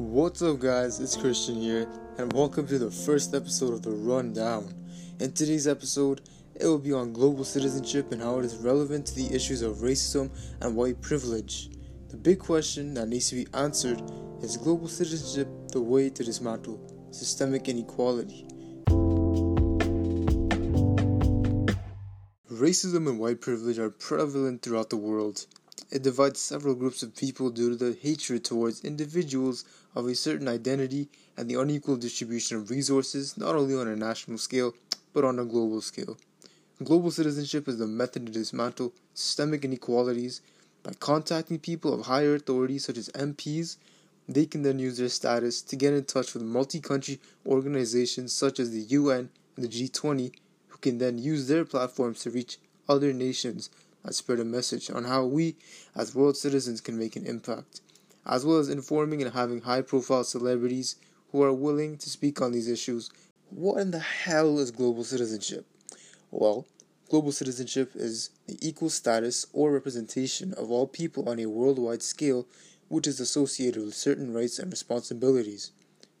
What's up, guys? It's Christian here, and welcome to the first episode of The Rundown. In today's episode, it will be on global citizenship and how it is relevant to the issues of racism and white privilege. The big question that needs to be answered is global citizenship the way to dismantle systemic inequality? Racism and white privilege are prevalent throughout the world. It divides several groups of people due to the hatred towards individuals of a certain identity and the unequal distribution of resources, not only on a national scale, but on a global scale. Global citizenship is the method to dismantle systemic inequalities by contacting people of higher authority, such as MPs. They can then use their status to get in touch with multi country organizations such as the UN and the G20, who can then use their platforms to reach other nations and spread a message on how we, as world citizens, can make an impact, as well as informing and having high profile celebrities who are willing to speak on these issues. What in the hell is global citizenship? Well, global citizenship is the equal status or representation of all people on a worldwide scale, which is associated with certain rights and responsibilities.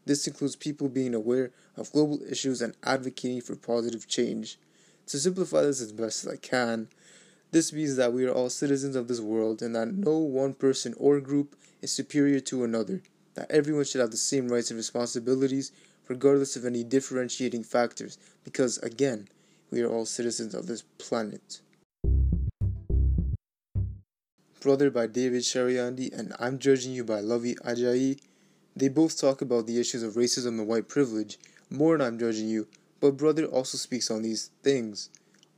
This includes people being aware of global issues and advocating for positive change. To simplify this as best as I can, this means that we are all citizens of this world and that no one person or group is superior to another, that everyone should have the same rights and responsibilities regardless of any differentiating factors, because again, we are all citizens of this planet. Brother by David Chariandy and I'm Judging You by Luvvie Ajayi. They both talk about the issues of racism and white privilege more than I'm Judging You, but Brother also speaks on these things.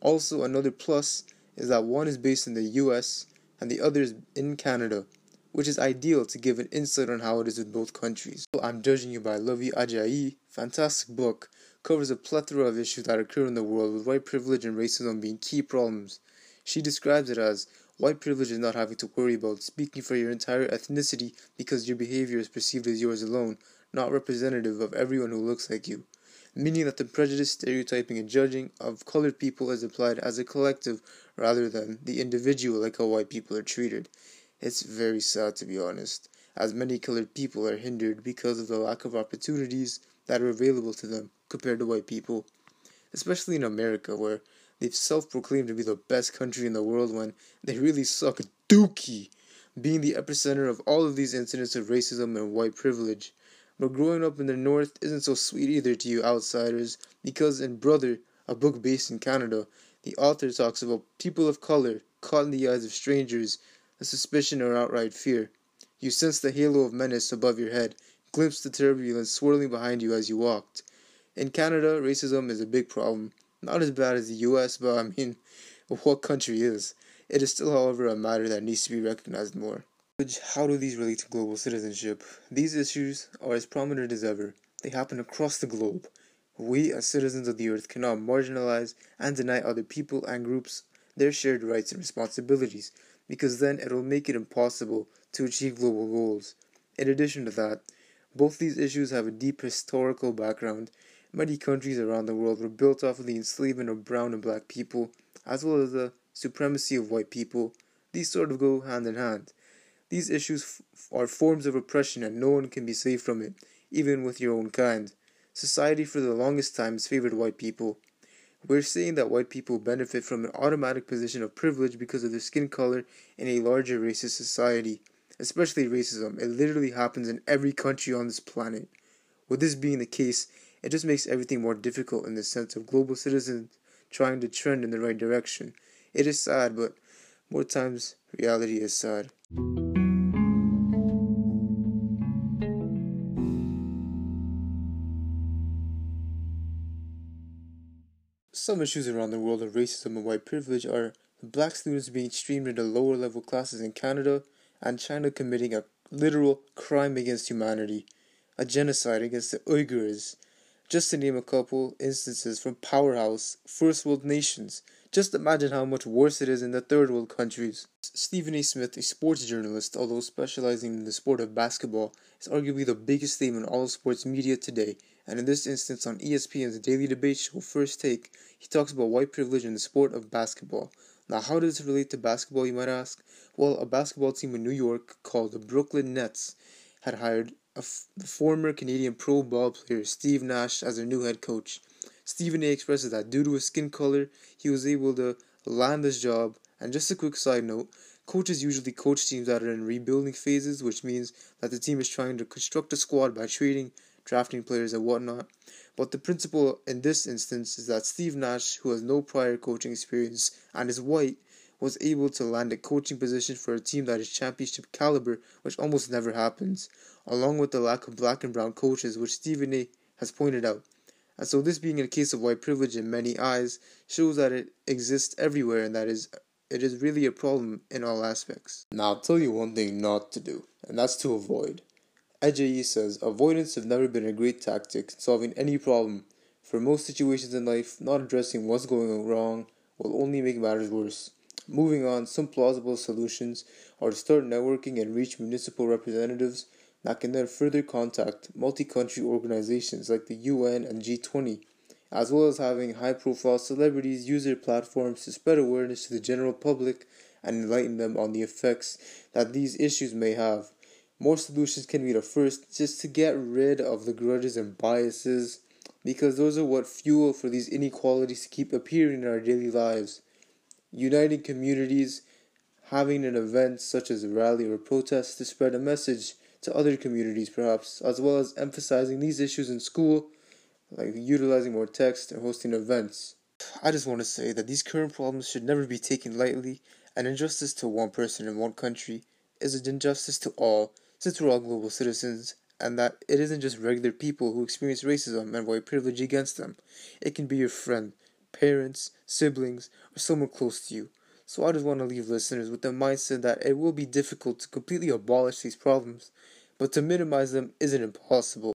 Also, another plus is that one is based in the US and the other is in Canada, which is ideal to give an insight on how it is in both countries. I'm Judging You by Luvvie Ajayi, fantastic book, covers a plethora of issues that occur in the world with white privilege and racism being key problems. She describes it as white privilege is not having to worry about speaking for your entire ethnicity because your behavior is perceived as yours alone, not representative of everyone who looks like you meaning that the prejudice, stereotyping, and judging of colored people is applied as a collective rather than the individual like how white people are treated. It's very sad to be honest, as many colored people are hindered because of the lack of opportunities that are available to them compared to white people, especially in America where they've self-proclaimed to be the best country in the world when they really suck dookie, being the epicenter of all of these incidents of racism and white privilege. But growing up in the North isn't so sweet either to you outsiders, because in Brother, a book based in Canada, the author talks about people of color caught in the eyes of strangers, a suspicion or outright fear. You sense the halo of menace above your head, glimpse the turbulence swirling behind you as you walked. In Canada, racism is a big problem. Not as bad as the US, but I mean, what country is? It is still, however, a matter that needs to be recognized more. How do these relate to global citizenship? These issues are as prominent as ever. They happen across the globe. We, as citizens of the earth, cannot marginalize and deny other people and groups their shared rights and responsibilities, because then it will make it impossible to achieve global goals. In addition to that, both these issues have a deep historical background. Many countries around the world were built off of the enslavement of brown and black people, as well as the supremacy of white people. These sort of go hand in hand. These issues are forms of oppression and no one can be safe from it, even with your own kind. Society for the longest time has favored white people. We're saying that white people benefit from an automatic position of privilege because of their skin color in a larger racist society, especially racism. It literally happens in every country on this planet. With this being the case, it just makes everything more difficult in the sense of global citizens trying to trend in the right direction. It is sad, but more times reality is sad. Some issues around the world of racism and white privilege are black students being streamed into lower level classes in Canada and China committing a literal crime against humanity, a genocide against the Uyghurs, just to name a couple instances from powerhouse first world nations. Just imagine how much worse it is in the third world countries. Stephen A. Smith, a sports journalist, although specializing in the sport of basketball, is arguably the biggest name in all sports media today and in this instance on ESPN's daily debate show First Take, he talks about white privilege in the sport of basketball. Now, how does it relate to basketball, you might ask? Well, a basketball team in New York called the Brooklyn Nets had hired the former Canadian pro ball player Steve Nash as their new head coach. Stephen A expresses that due to his skin color, he was able to land this job. And just a quick side note coaches usually coach teams that are in rebuilding phases, which means that the team is trying to construct a squad by trading, drafting players, and whatnot. But the principle in this instance is that Steve Nash, who has no prior coaching experience and is white, was able to land a coaching position for a team that is championship caliber, which almost never happens, along with the lack of black and brown coaches, which Stephen A. has pointed out. And so, this being a case of white privilege in many eyes shows that it exists everywhere and that is it is really a problem in all aspects. Now, I'll tell you one thing not to do, and that's to avoid. Ajayi says avoidance has never been a great tactic in solving any problem. For most situations in life, not addressing what's going wrong will only make matters worse. Moving on, some plausible solutions are to start networking and reach municipal representatives that can then further contact multi country organizations like the UN and G20, as well as having high profile celebrities use their platforms to spread awareness to the general public and enlighten them on the effects that these issues may have. More solutions can be the first just to get rid of the grudges and biases because those are what fuel for these inequalities to keep appearing in our daily lives. Uniting communities, having an event such as a rally or a protest to spread a message to other communities, perhaps, as well as emphasizing these issues in school, like utilizing more text and hosting events. I just want to say that these current problems should never be taken lightly, and injustice to one person in one country is an injustice to all, since we're all global citizens, and that it isn't just regular people who experience racism and white privilege against them. It can be your friend, parents, siblings, or someone close to you. So I just want to leave listeners with the mindset that it will be difficult to completely abolish these problems, but to minimize them isn't impossible.